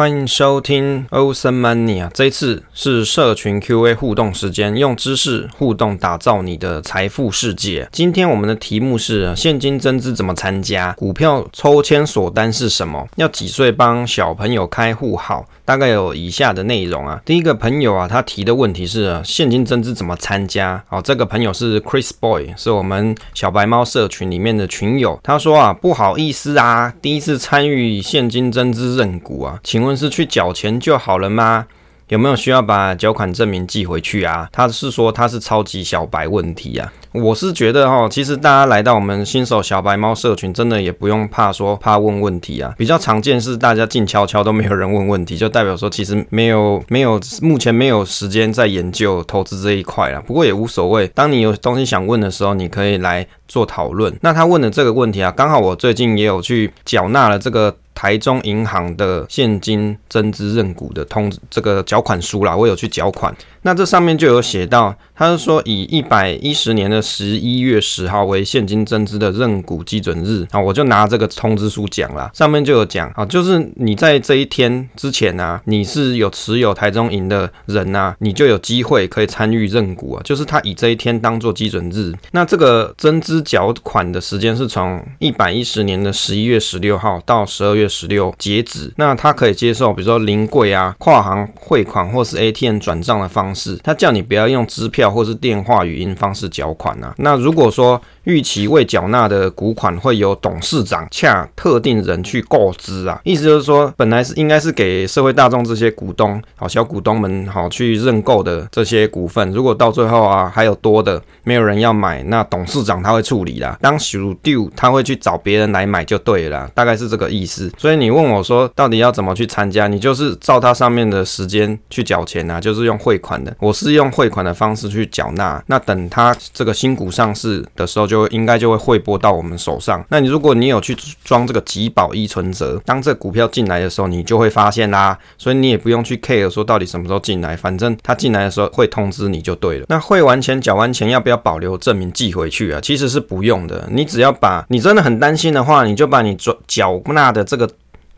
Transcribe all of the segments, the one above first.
欢迎收听 Ocean Money 啊！这次是社群 Q&A 互动时间，用知识互动打造你的财富世界。今天我们的题目是：现金增资怎么参加？股票抽签锁单是什么？要几岁帮小朋友开户好？大概有以下的内容啊。第一个朋友啊，他提的问题是：现金增资怎么参加？哦，这个朋友是 Chris Boy，是我们小白猫社群里面的群友。他说啊，不好意思啊，第一次参与现金增资认股啊，请问。是去缴钱就好了吗？有没有需要把缴款证明寄回去啊？他是说他是超级小白问题啊。我是觉得哈，其实大家来到我们新手小白猫社群，真的也不用怕说怕问问题啊。比较常见是大家静悄悄都没有人问问题，就代表说其实没有没有目前没有时间在研究投资这一块了。不过也无所谓，当你有东西想问的时候，你可以来做讨论。那他问的这个问题啊，刚好我最近也有去缴纳了这个。台中银行的现金增资认股的通知这个缴款书啦，我有去缴款。那这上面就有写到，他是说以一百一十年的十一月十号为现金增资的认股基准日啊，我就拿这个通知书讲啦。上面就有讲啊，就是你在这一天之前啊，你是有持有台中银的人啊，你就有机会可以参与认股啊，就是他以这一天当做基准日。那这个增资缴款的时间是从一百一十年的十一月十六号到十二月十六截止。那他可以接受，比如说临柜啊、跨行汇款或是 ATM 转账的方式。他叫你不要用支票或是电话语音方式缴款啊。那如果说预期未缴纳的股款会由董事长洽特定人去购资啊，意思就是说，本来是应该是给社会大众这些股东好小股东们好去认购的这些股份，如果到最后啊还有多的没有人要买，那董事长他会处理啦，当属 due 他会去找别人来买就对了，大概是这个意思。所以你问我说到底要怎么去参加，你就是照他上面的时间去缴钱啊，就是用汇款的。我是用汇款的方式去缴纳，那等他这个新股上市的时候，就应该就会汇拨到我们手上。那你如果你有去装这个集保依存折，当这股票进来的时候，你就会发现啦。所以你也不用去 care 说到底什么时候进来，反正他进来的时候会通知你就对了。那汇完钱、缴完钱要不要保留证明寄回去啊？其实是不用的，你只要把你真的很担心的话，你就把你转缴纳的这个。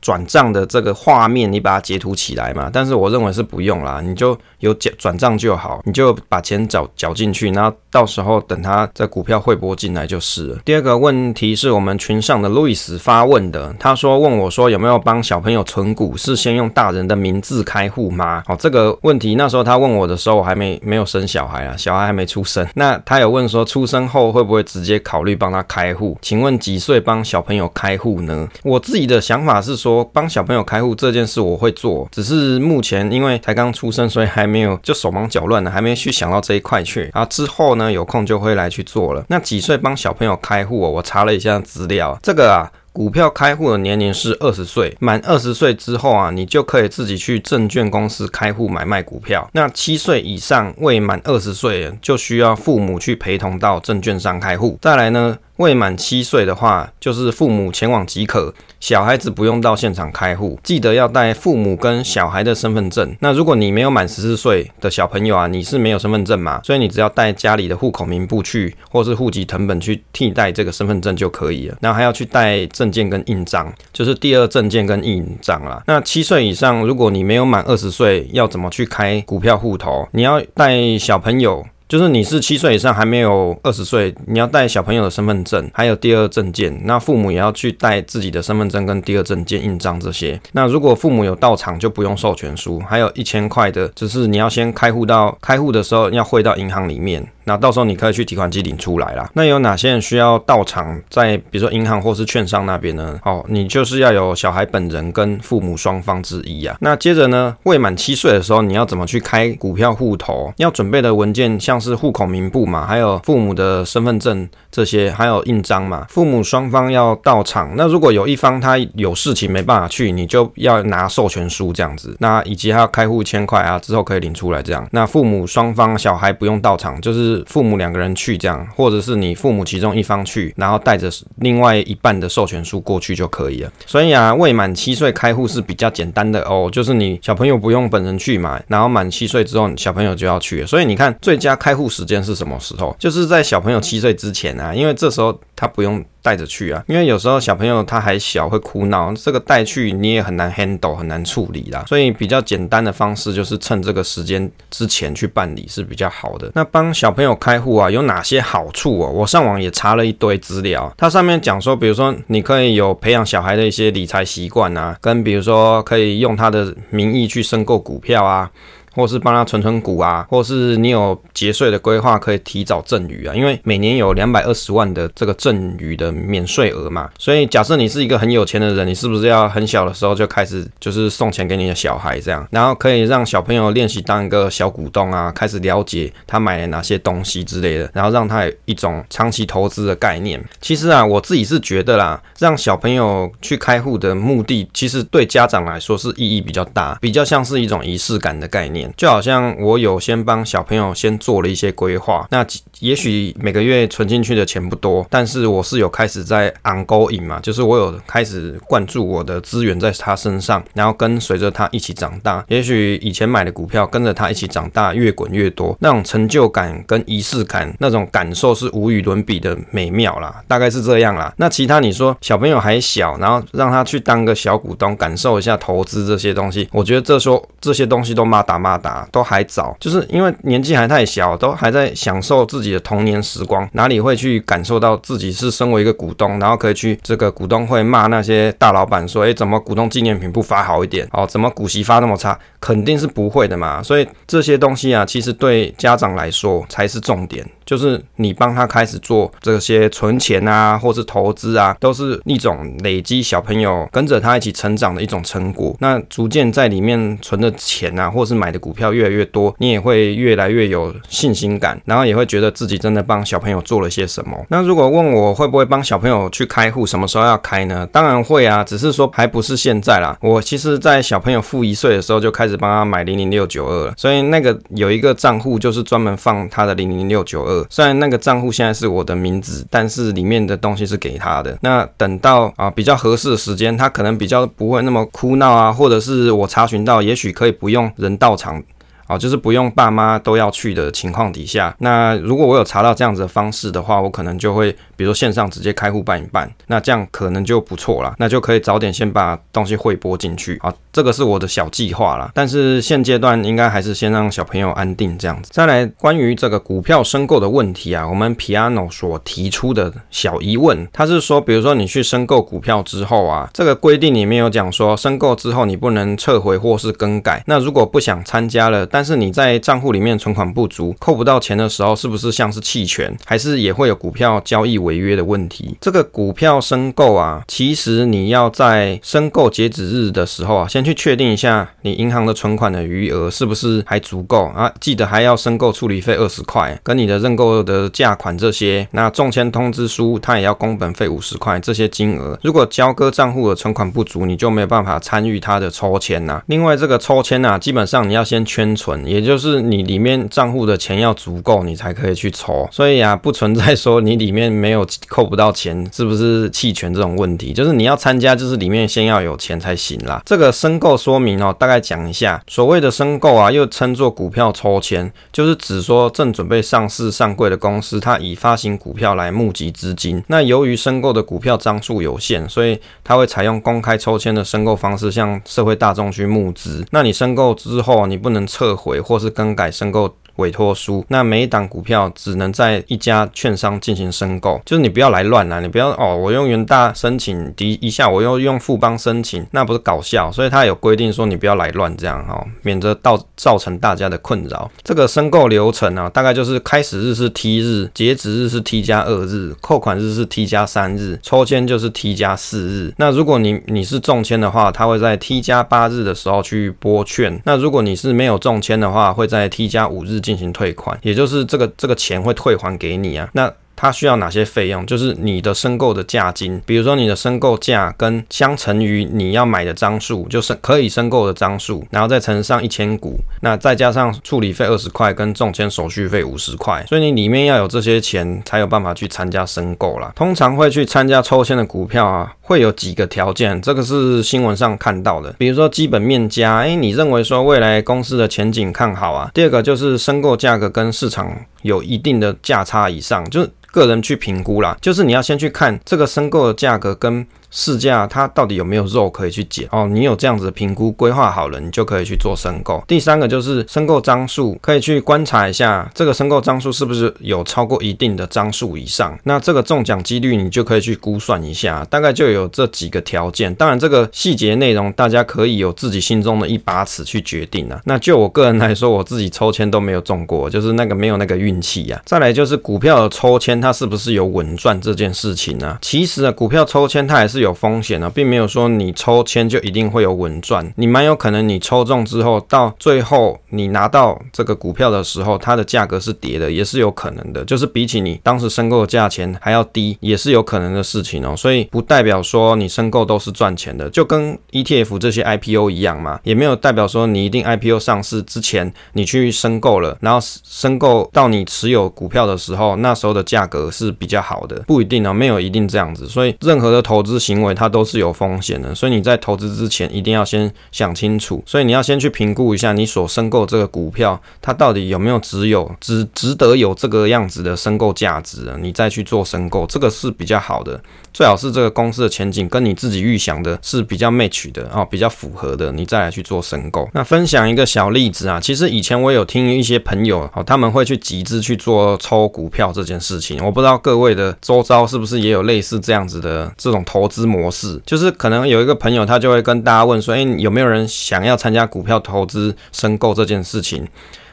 转账的这个画面，你把它截图起来嘛？但是我认为是不用啦，你就有转转账就好，你就把钱缴缴进去，然后到时候等他在股票汇拨进来就是了。第二个问题是我们群上的路易斯发问的，他说问我说有没有帮小朋友存股，是先用大人的名字开户吗？好，这个问题那时候他问我的时候，我还没没有生小孩啊，小孩还没出生。那他有问说出生后会不会直接考虑帮他开户？请问几岁帮小朋友开户呢？我自己的想法是说。说帮小朋友开户这件事我会做，只是目前因为才刚出生，所以还没有就手忙脚乱的，还没去想到这一块去。啊，之后呢有空就会来去做了。那几岁帮小朋友开户？我查了一下资料，这个啊。股票开户的年龄是二十岁，满二十岁之后啊，你就可以自己去证券公司开户买卖股票。那七岁以上未满二十岁，就需要父母去陪同到证券商开户。再来呢，未满七岁的话，就是父母前往即可，小孩子不用到现场开户。记得要带父母跟小孩的身份证。那如果你没有满十四岁的小朋友啊，你是没有身份证嘛？所以你只要带家里的户口名簿去，或是户籍成本去替代这个身份证就可以了。然后还要去带。证件跟印章，就是第二证件跟印章啦。那七岁以上，如果你没有满二十岁，要怎么去开股票户头？你要带小朋友。就是你是七岁以上还没有二十岁，你要带小朋友的身份证，还有第二证件，那父母也要去带自己的身份证跟第二证件印章这些。那如果父母有到场，就不用授权书，还有一千块的，只是你要先开户到开户的时候要汇到银行里面，那到时候你可以去提款机领出来啦。那有哪些人需要到场在比如说银行或是券商那边呢？哦，你就是要有小孩本人跟父母双方之一啊。那接着呢，未满七岁的时候，你要怎么去开股票户头？要准备的文件像。是户口名簿嘛，还有父母的身份证这些，还有印章嘛。父母双方要到场。那如果有一方他有事情没办法去，你就要拿授权书这样子。那以及还要开户一千块啊，之后可以领出来这样。那父母双方小孩不用到场，就是是父母两个人去这样，或者是你父母其中一方去，然后带着另外一半的授权书过去就可以了。所以啊，未满七岁开户是比较简单的哦，就是你小朋友不用本人去买，然后满七岁之后，小朋友就要去。所以你看最佳开户时间是什么时候？就是在小朋友七岁之前啊，因为这时候他不用带着去啊，因为有时候小朋友他还小，会哭闹，这个带去你也很难 handle，很难处理啦。所以比较简单的方式就是趁这个时间之前去办理是比较好的。那帮小朋友开户啊，有哪些好处哦？我上网也查了一堆资料，它上面讲说，比如说你可以有培养小孩的一些理财习惯啊，跟比如说可以用他的名义去申购股票啊。或是帮他存存股啊，或是你有节税的规划，可以提早赠与啊，因为每年有两百二十万的这个赠与的免税额嘛，所以假设你是一个很有钱的人，你是不是要很小的时候就开始就是送钱给你的小孩这样，然后可以让小朋友练习当一个小股东啊，开始了解他买了哪些东西之类的，然后让他有一种长期投资的概念。其实啊，我自己是觉得啦，让小朋友去开户的目的，其实对家长来说是意义比较大，比较像是一种仪式感的概念。就好像我有先帮小朋友先做了一些规划，那也许每个月存进去的钱不多，但是我是有开始在 ongoing 嘛，就是我有开始灌注我的资源在他身上，然后跟随着他一起长大。也许以前买的股票跟着他一起长大，越滚越多，那种成就感跟仪式感，那种感受是无与伦比的美妙啦，大概是这样啦。那其他你说小朋友还小，然后让他去当个小股东，感受一下投资这些东西，我觉得这说这些东西都。妈打妈打都还早，就是因为年纪还太小，都还在享受自己的童年时光，哪里会去感受到自己是身为一个股东，然后可以去这个股东会骂那些大老板说，诶，怎么股东纪念品不发好一点？哦，怎么股息发那么差？肯定是不会的嘛。所以这些东西啊，其实对家长来说才是重点。就是你帮他开始做这些存钱啊，或是投资啊，都是一种累积小朋友跟着他一起成长的一种成果。那逐渐在里面存的钱啊，或是买的股票越来越多，你也会越来越有信心感，然后也会觉得自己真的帮小朋友做了些什么。那如果问我会不会帮小朋友去开户，什么时候要开呢？当然会啊，只是说还不是现在啦。我其实在小朋友负一岁的时候就开始帮他买零零六九二了，所以那个有一个账户就是专门放他的零零六九二。虽然那个账户现在是我的名字，但是里面的东西是给他的。那等到啊比较合适的时间，他可能比较不会那么哭闹啊，或者是我查询到，也许可以不用人到场。啊，就是不用爸妈都要去的情况底下，那如果我有查到这样子的方式的话，我可能就会，比如说线上直接开户办一办，那这样可能就不错了，那就可以早点先把东西汇拨进去。啊，这个是我的小计划啦，但是现阶段应该还是先让小朋友安定这样子。再来，关于这个股票申购的问题啊，我们 Piano 所提出的小疑问，他是说，比如说你去申购股票之后啊，这个规定里面有讲说，申购之后你不能撤回或是更改。那如果不想参加了，但是你在账户里面存款不足，扣不到钱的时候，是不是像是弃权，还是也会有股票交易违约的问题？这个股票申购啊，其实你要在申购截止日的时候啊，先去确定一下你银行的存款的余额是不是还足够啊？记得还要申购处理费二十块，跟你的认购的价款这些，那中签通知书它也要工本费五十块，这些金额如果交割账户的存款不足，你就没有办法参与它的抽签呐。另外这个抽签啊，基本上你要先圈存。也就是你里面账户的钱要足够，你才可以去抽。所以啊，不存在说你里面没有扣不到钱，是不是弃权这种问题？就是你要参加，就是里面先要有钱才行啦。这个申购说明哦，大概讲一下，所谓的申购啊，又称作股票抽签，就是指说正准备上市上柜的公司，它以发行股票来募集资金。那由于申购的股票张数有限，所以它会采用公开抽签的申购方式，向社会大众去募资。那你申购之后，你不能撤回。或是更改申购委托书，那每一档股票只能在一家券商进行申购，就是你不要来乱来，你不要哦，我用元大申请第一下，我又用富邦申请，那不是搞笑？所以他有规定说你不要来乱这样哦，免得到造成大家的困扰。这个申购流程啊，大概就是开始日是 T 日，截止日是 T 加二日，扣款日是 T 加三日，抽签就是 T 加四日。那如果你你是中签的话，他会在 T 加八日的时候去拨券。那如果你是没有中签的话，会在 T 加五日进行退款，也就是这个这个钱会退还给你啊。那它需要哪些费用？就是你的申购的价金，比如说你的申购价跟相乘于你要买的张数，就是可以申购的张数，然后再乘上一千股，那再加上处理费二十块跟中签手续费五十块，所以你里面要有这些钱才有办法去参加申购啦。通常会去参加抽签的股票啊，会有几个条件，这个是新闻上看到的，比如说基本面加，哎，你认为说未来公司的前景看好啊。第二个就是申购价格跟市场有一定的价差以上，就是个人去评估啦，就是你要先去看这个申购的价格跟。市价它到底有没有肉可以去捡哦？你有这样子的评估规划好了，你就可以去做申购。第三个就是申购张数，可以去观察一下这个申购张数是不是有超过一定的张数以上。那这个中奖几率你就可以去估算一下，大概就有这几个条件。当然这个细节内容大家可以有自己心中的一把尺去决定啊。那就我个人来说，我自己抽签都没有中过，就是那个没有那个运气呀。再来就是股票的抽签，它是不是有稳赚这件事情呢？其实啊，股票抽签它还是有风险的，并没有说你抽签就一定会有稳赚，你蛮有可能你抽中之后，到最后你拿到这个股票的时候，它的价格是跌的，也是有可能的，就是比起你当时申购的价钱还要低，也是有可能的事情哦。所以不代表说你申购都是赚钱的，就跟 ETF 这些 IPO 一样嘛，也没有代表说你一定 IPO 上市之前你去申购了，然后申购到你持有股票的时候，那时候的价格是比较好的，不一定哦，没有一定这样子。所以任何的投资行行为它。都是有风险的，所以你在投资之前一定要先想清楚。所以你要先去评估一下你所申购这个股票，它到底有没有只有值值得有这个样子的申购价值？你再去做申购，这个是比较好的。最好是这个公司的前景跟你自己预想的是比较 match 的啊，比较符合的，你再来去做申购。那分享一个小例子啊，其实以前我有听一些朋友哦，他们会去集资去做抽股票这件事情。我不知道各位的周遭是不是也有类似这样子的这种投资模式。就是可能有一个朋友，他就会跟大家问说，诶，有没有人想要参加股票投资申购这件事情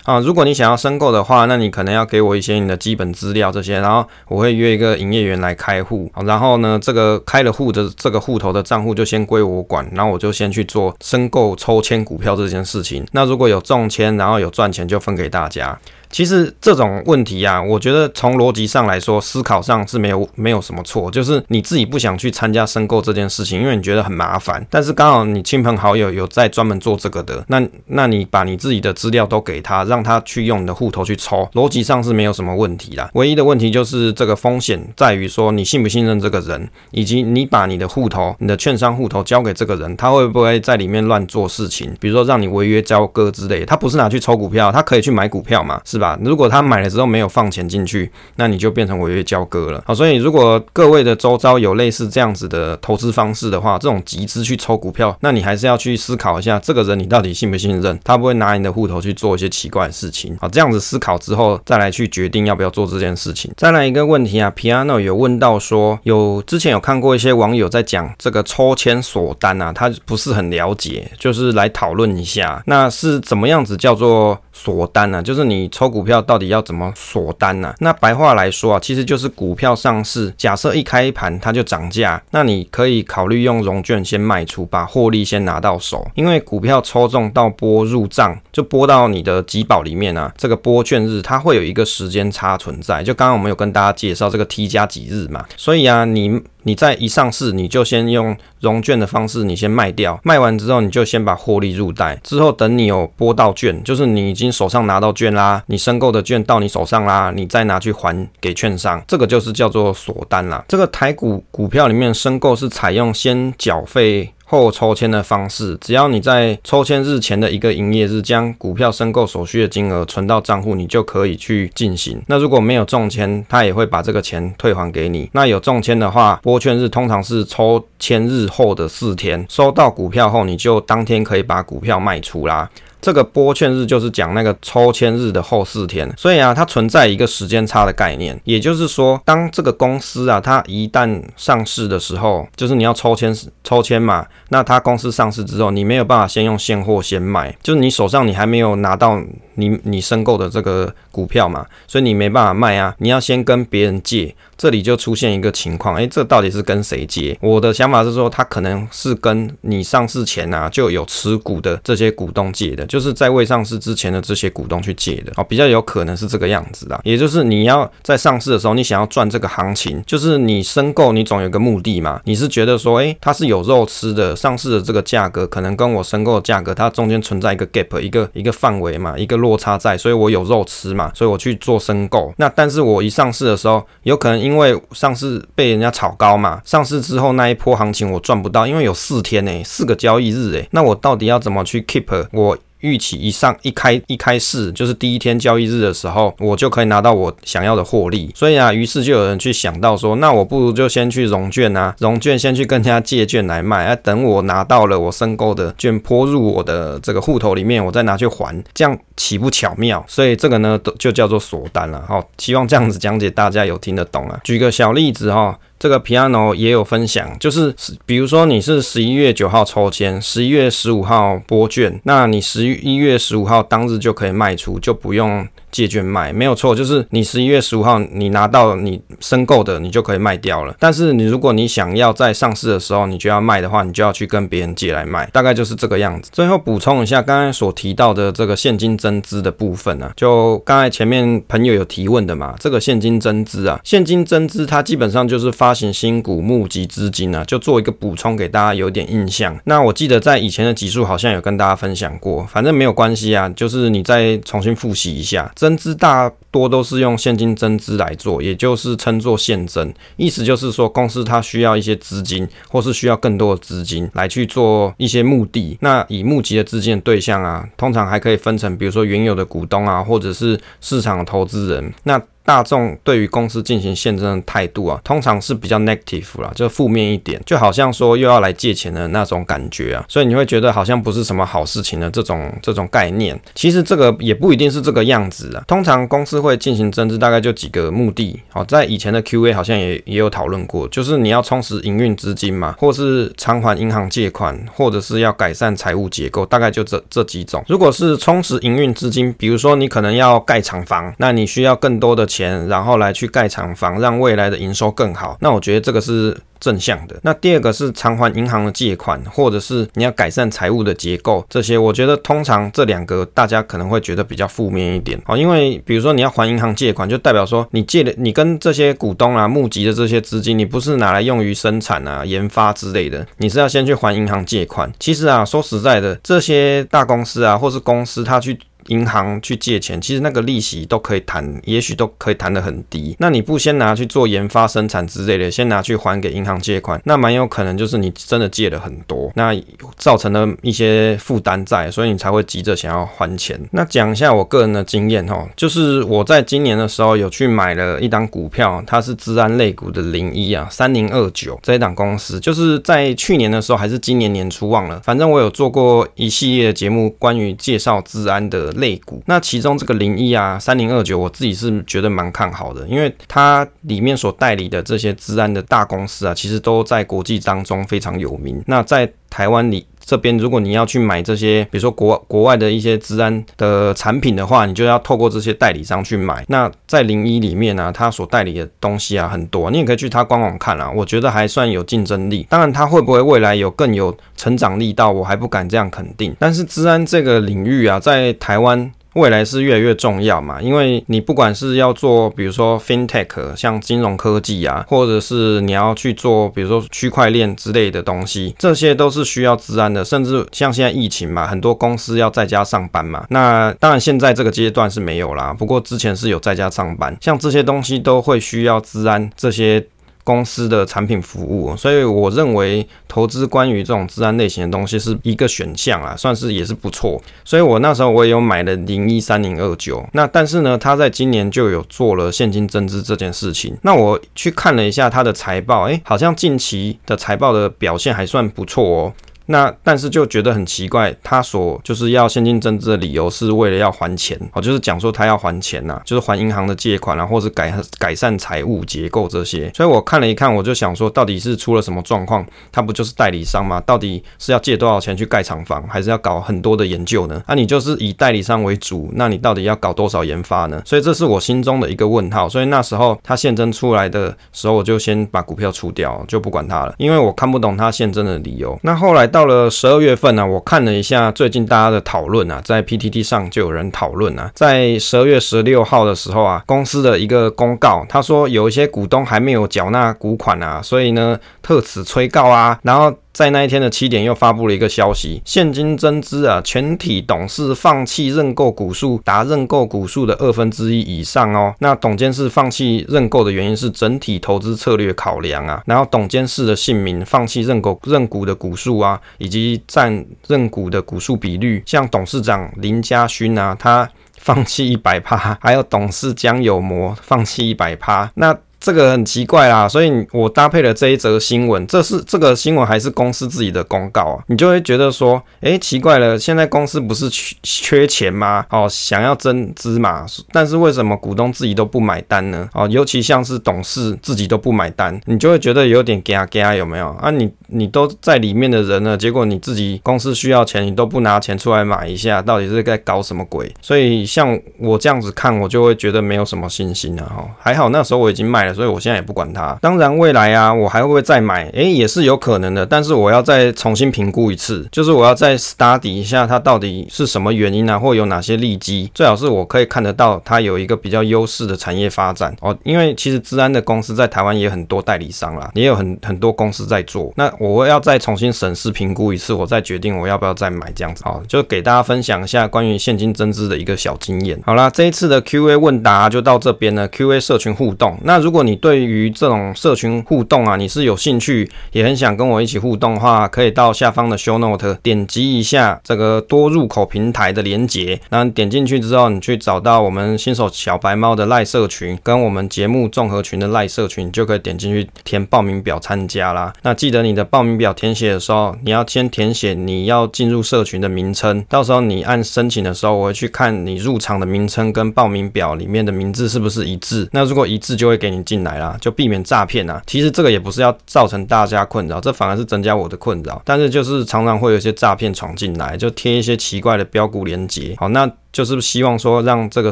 啊？如果你想要申购的话，那你可能要给我一些你的基本资料这些，然后我会约一个营业员来开户，然后呢，这个开了户的这个户头的账户就先归我管，然后我就先去做申购抽签股票这件事情。那如果有中签，然后有赚钱，就分给大家。其实这种问题啊，我觉得从逻辑上来说，思考上是没有没有什么错，就是你自己不想去参加申购这件事情，因为你觉得很麻烦。但是刚好你亲朋好友有在专门做这个的，那那你把你自己的资料都给他，让他去用你的户头去抽，逻辑上是没有什么问题啦。唯一的问题就是这个风险在于说你信不信任这个人，以及你把你的户头、你的券商户头交给这个人，他会不会在里面乱做事情，比如说让你违约交割之类。他不是拿去抽股票，他可以去买股票嘛，是。吧？如果他买了之后没有放钱进去，那你就变成违约交割了。好，所以如果各位的周遭有类似这样子的投资方式的话，这种集资去抽股票，那你还是要去思考一下，这个人你到底信不信任？他不会拿你的户头去做一些奇怪的事情。好，这样子思考之后再来去决定要不要做这件事情。再来一个问题啊，Piano 有问到说，有之前有看过一些网友在讲这个抽签锁单啊，他不是很了解，就是来讨论一下，那是怎么样子叫做锁单呢？就是你抽。股票到底要怎么锁单呢？那白话来说啊，其实就是股票上市，假设一开盘它就涨价，那你可以考虑用融券先卖出，把获利先拿到手。因为股票抽中到拨入账，就拨到你的集保里面啊，这个拨券日它会有一个时间差存在。就刚刚我们有跟大家介绍这个 T 加几日嘛，所以啊，你。你在一上市，你就先用融券的方式，你先卖掉，卖完之后，你就先把获利入袋。之后等你有拨到券，就是你已经手上拿到券啦，你申购的券到你手上啦，你再拿去还给券商，这个就是叫做锁单啦。这个台股股票里面申购是采用先缴费。后抽签的方式，只要你在抽签日前的一个营业日将股票申购所需的金额存到账户，你就可以去进行。那如果没有中签，他也会把这个钱退还给你。那有中签的话，拨券日通常是抽签日后的四天，收到股票后，你就当天可以把股票卖出啦。这个拨券日就是讲那个抽签日的后四天，所以啊，它存在一个时间差的概念。也就是说，当这个公司啊，它一旦上市的时候，就是你要抽签抽签嘛，那它公司上市之后，你没有办法先用现货先买，就是你手上你还没有拿到你你申购的这个股票嘛，所以你没办法卖啊，你要先跟别人借。这里就出现一个情况，诶，这到底是跟谁借？我的想法是说，他可能是跟你上市前啊就有持股的这些股东借的，就是在未上市之前的这些股东去借的，哦，比较有可能是这个样子的。也就是你要在上市的时候，你想要赚这个行情，就是你申购，你总有个目的嘛。你是觉得说，诶，它是有肉吃的，上市的这个价格可能跟我申购的价格，它中间存在一个 gap，一个一个范围嘛，一个落差在，所以我有肉吃嘛，所以我去做申购。那但是我一上市的时候，有可能因为上市被人家炒高嘛，上市之后那一波行情我赚不到，因为有四天呢，四个交易日诶，那我到底要怎么去 keep 我预期一上一开一开市，就是第一天交易日的时候，我就可以拿到我想要的获利。所以啊，于是就有人去想到说，那我不如就先去融券啊，融券先去跟人家借券来卖，啊，等我拿到了我申购的券泼入我的这个户头里面，我再拿去还，这样岂不巧妙？所以这个呢，就叫做锁单了。好，希望这样子讲解大家有听得懂啊。举个小例子哈。这个 Piano 也有分享，就是比如说你是十一月九号抽签，十一月十五号播券，那你十一月十五号当日就可以卖出，就不用。借券卖没有错，就是你十一月十五号你拿到你申购的，你就可以卖掉了。但是你如果你想要在上市的时候你就要卖的话，你就要去跟别人借来卖，大概就是这个样子。最后补充一下刚才所提到的这个现金增资的部分啊，就刚才前面朋友有提问的嘛，这个现金增资啊，现金增资它基本上就是发行新股募集资金啊，就做一个补充给大家有点印象。那我记得在以前的集数好像有跟大家分享过，反正没有关系啊，就是你再重新复习一下。增资大多都是用现金增资来做，也就是称作现增，意思就是说公司它需要一些资金，或是需要更多的资金来去做一些目的。那以募集的资金的对象啊，通常还可以分成，比如说原有的股东啊，或者是市场投资人。那大众对于公司进行现增的态度啊，通常是比较 negative 啦，就负面一点，就好像说又要来借钱的那种感觉啊，所以你会觉得好像不是什么好事情的这种这种概念。其实这个也不一定是这个样子啊。通常公司会进行增资，大概就几个目的。好，在以前的 Q&A 好像也也有讨论过，就是你要充实营运资金嘛，或是偿还银行借款，或者是要改善财务结构，大概就这这几种。如果是充实营运资金，比如说你可能要盖厂房，那你需要更多的钱。钱，然后来去盖厂房，让未来的营收更好。那我觉得这个是正向的。那第二个是偿还银行的借款，或者是你要改善财务的结构，这些我觉得通常这两个大家可能会觉得比较负面一点。好，因为比如说你要还银行借款，就代表说你借的，你跟这些股东啊募集的这些资金，你不是拿来用于生产啊、研发之类的，你是要先去还银行借款。其实啊，说实在的，这些大公司啊，或是公司，他去。银行去借钱，其实那个利息都可以谈，也许都可以谈得很低。那你不先拿去做研发、生产之类的，先拿去还给银行借款，那蛮有可能就是你真的借了很多，那造成了一些负担在，所以你才会急着想要还钱。那讲一下我个人的经验哈，就是我在今年的时候有去买了一档股票，它是资安类股的零一啊，三零二九这一档公司，就是在去年的时候还是今年年初忘了，反正我有做过一系列的节目关于介绍资安的。类股，那其中这个零一啊，三零二九，我自己是觉得蛮看好的，因为它里面所代理的这些治安的大公司啊，其实都在国际当中非常有名。那在台湾里这边，如果你要去买这些，比如说国国外的一些资安的产品的话，你就要透过这些代理商去买。那在零一里面呢、啊，它所代理的东西啊很多，你也可以去它官网看啊，我觉得还算有竞争力。当然，它会不会未来有更有成长力道，我还不敢这样肯定。但是资安这个领域啊，在台湾。未来是越来越重要嘛，因为你不管是要做，比如说 FinTech，像金融科技啊，或者是你要去做，比如说区块链之类的东西，这些都是需要资安的。甚至像现在疫情嘛，很多公司要在家上班嘛，那当然现在这个阶段是没有啦，不过之前是有在家上班，像这些东西都会需要资安这些。公司的产品服务，所以我认为投资关于这种治安类型的东西是一个选项啊，算是也是不错。所以我那时候我也有买了零一三零二九，那但是呢，他在今年就有做了现金增资这件事情。那我去看了一下他的财报，哎，好像近期的财报的表现还算不错哦。那但是就觉得很奇怪，他所就是要现金增资的理由是为了要还钱哦，就是讲说他要还钱呐，就是还银行的借款啊，或是改改善财务结构这些。所以我看了一看，我就想说，到底是出了什么状况？他不就是代理商吗？到底是要借多少钱去盖厂房，还是要搞很多的研究呢？那、啊、你就是以代理商为主，那你到底要搞多少研发呢？所以这是我心中的一个问号。所以那时候他现增出来的时候，我就先把股票出掉，就不管他了，因为我看不懂他现增的理由。那后来到。到了十二月份呢、我看了一下最近大家的讨论啊，在 PTT 上就有人讨论啊，在十二月十六号的时候啊，公司的一个公告，他说有一些股东还没有缴纳股款啊，所以呢特此催告啊，然后。在那一天的七点又发布了一个消息，现金增资啊，全体董事放弃认购股数达认购股数的二分之一以上哦。那董监事放弃认购的原因是整体投资策略考量啊。然后董监事的姓名放弃认购认股的股数啊，以及占认股的股数比率，像董事长林嘉勋啊，他放弃一百趴，还有董事江有模放弃一百趴，那。这个很奇怪啦，所以我搭配了这一则新闻，这是这个新闻还是公司自己的公告啊？你就会觉得说，哎，奇怪了，现在公司不是缺缺钱吗？哦，想要增资嘛，但是为什么股东自己都不买单呢？哦，尤其像是董事自己都不买单，你就会觉得有点 gag，有没有啊？你你都在里面的人呢，结果你自己公司需要钱，你都不拿钱出来买一下，到底是在搞什么鬼？所以像我这样子看，我就会觉得没有什么信心了哈。还好那时候我已经卖了。所以我现在也不管它。当然，未来啊，我还会不会再买？诶，也是有可能的。但是我要再重新评估一次，就是我要再 study 一下它到底是什么原因啊，或有哪些利基。最好是我可以看得到它有一个比较优势的产业发展哦。因为其实资安的公司在台湾也很多代理商啦，也有很很多公司在做。那我要再重新审视评估一次，我再决定我要不要再买这样子啊。就给大家分享一下关于现金增资的一个小经验。好啦，这一次的 Q&A 问答就到这边了。Q&A 社群互动，那如果果你对于这种社群互动啊，你是有兴趣，也很想跟我一起互动的话，可以到下方的 show note 点击一下这个多入口平台的连接，那你点进去之后，你去找到我们新手小白猫的赖社群，跟我们节目综合群的赖社群，就可以点进去填报名表参加啦。那记得你的报名表填写的时候，你要先填写你要进入社群的名称，到时候你按申请的时候，我会去看你入场的名称跟报名表里面的名字是不是一致，那如果一致，就会给你进来啦。就避免诈骗啊！其实这个也不是要造成大家困扰，这反而是增加我的困扰。但是就是常常会有一些诈骗闯进来，就贴一些奇怪的标股连接。好，那就是希望说让这个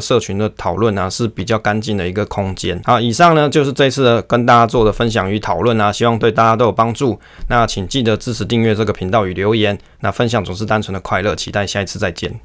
社群的讨论呢是比较干净的一个空间。好，以上呢就是这次跟大家做的分享与讨论啊，希望对大家都有帮助。那请记得支持订阅这个频道与留言。那分享总是单纯的快乐，期待下一次再见。